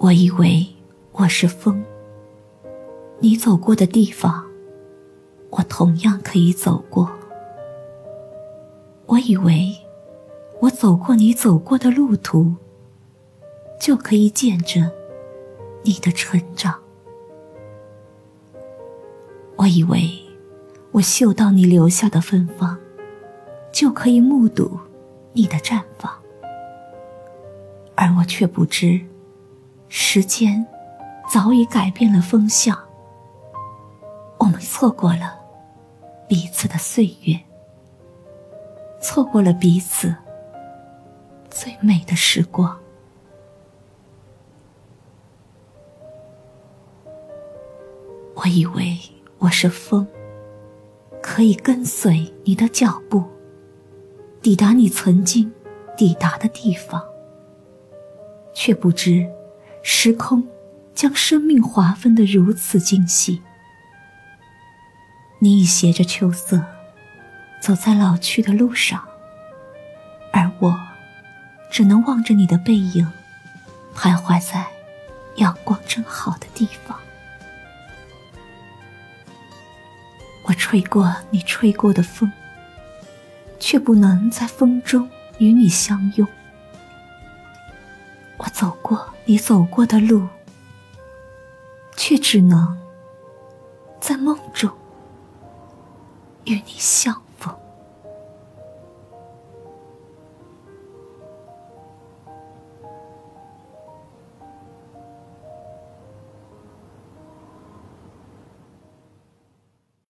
我以为我是风，你走过的地方，我同样可以走过。我以为我走过你走过的路途，就可以见证你的成长。我以为我嗅到你留下的芬芳，就可以目睹你的绽放，而我却不知。时间早已改变了风向，我们错过了彼此的岁月，错过了彼此最美的时光。我以为我是风，可以跟随你的脚步，抵达你曾经抵达的地方，却不知。时空将生命划分的如此精细，你已携着秋色，走在老去的路上，而我只能望着你的背影，徘徊在阳光正好的地方。我吹过你吹过的风，却不能在风中与你相拥。我走过你走过的路，却只能在梦中与你相。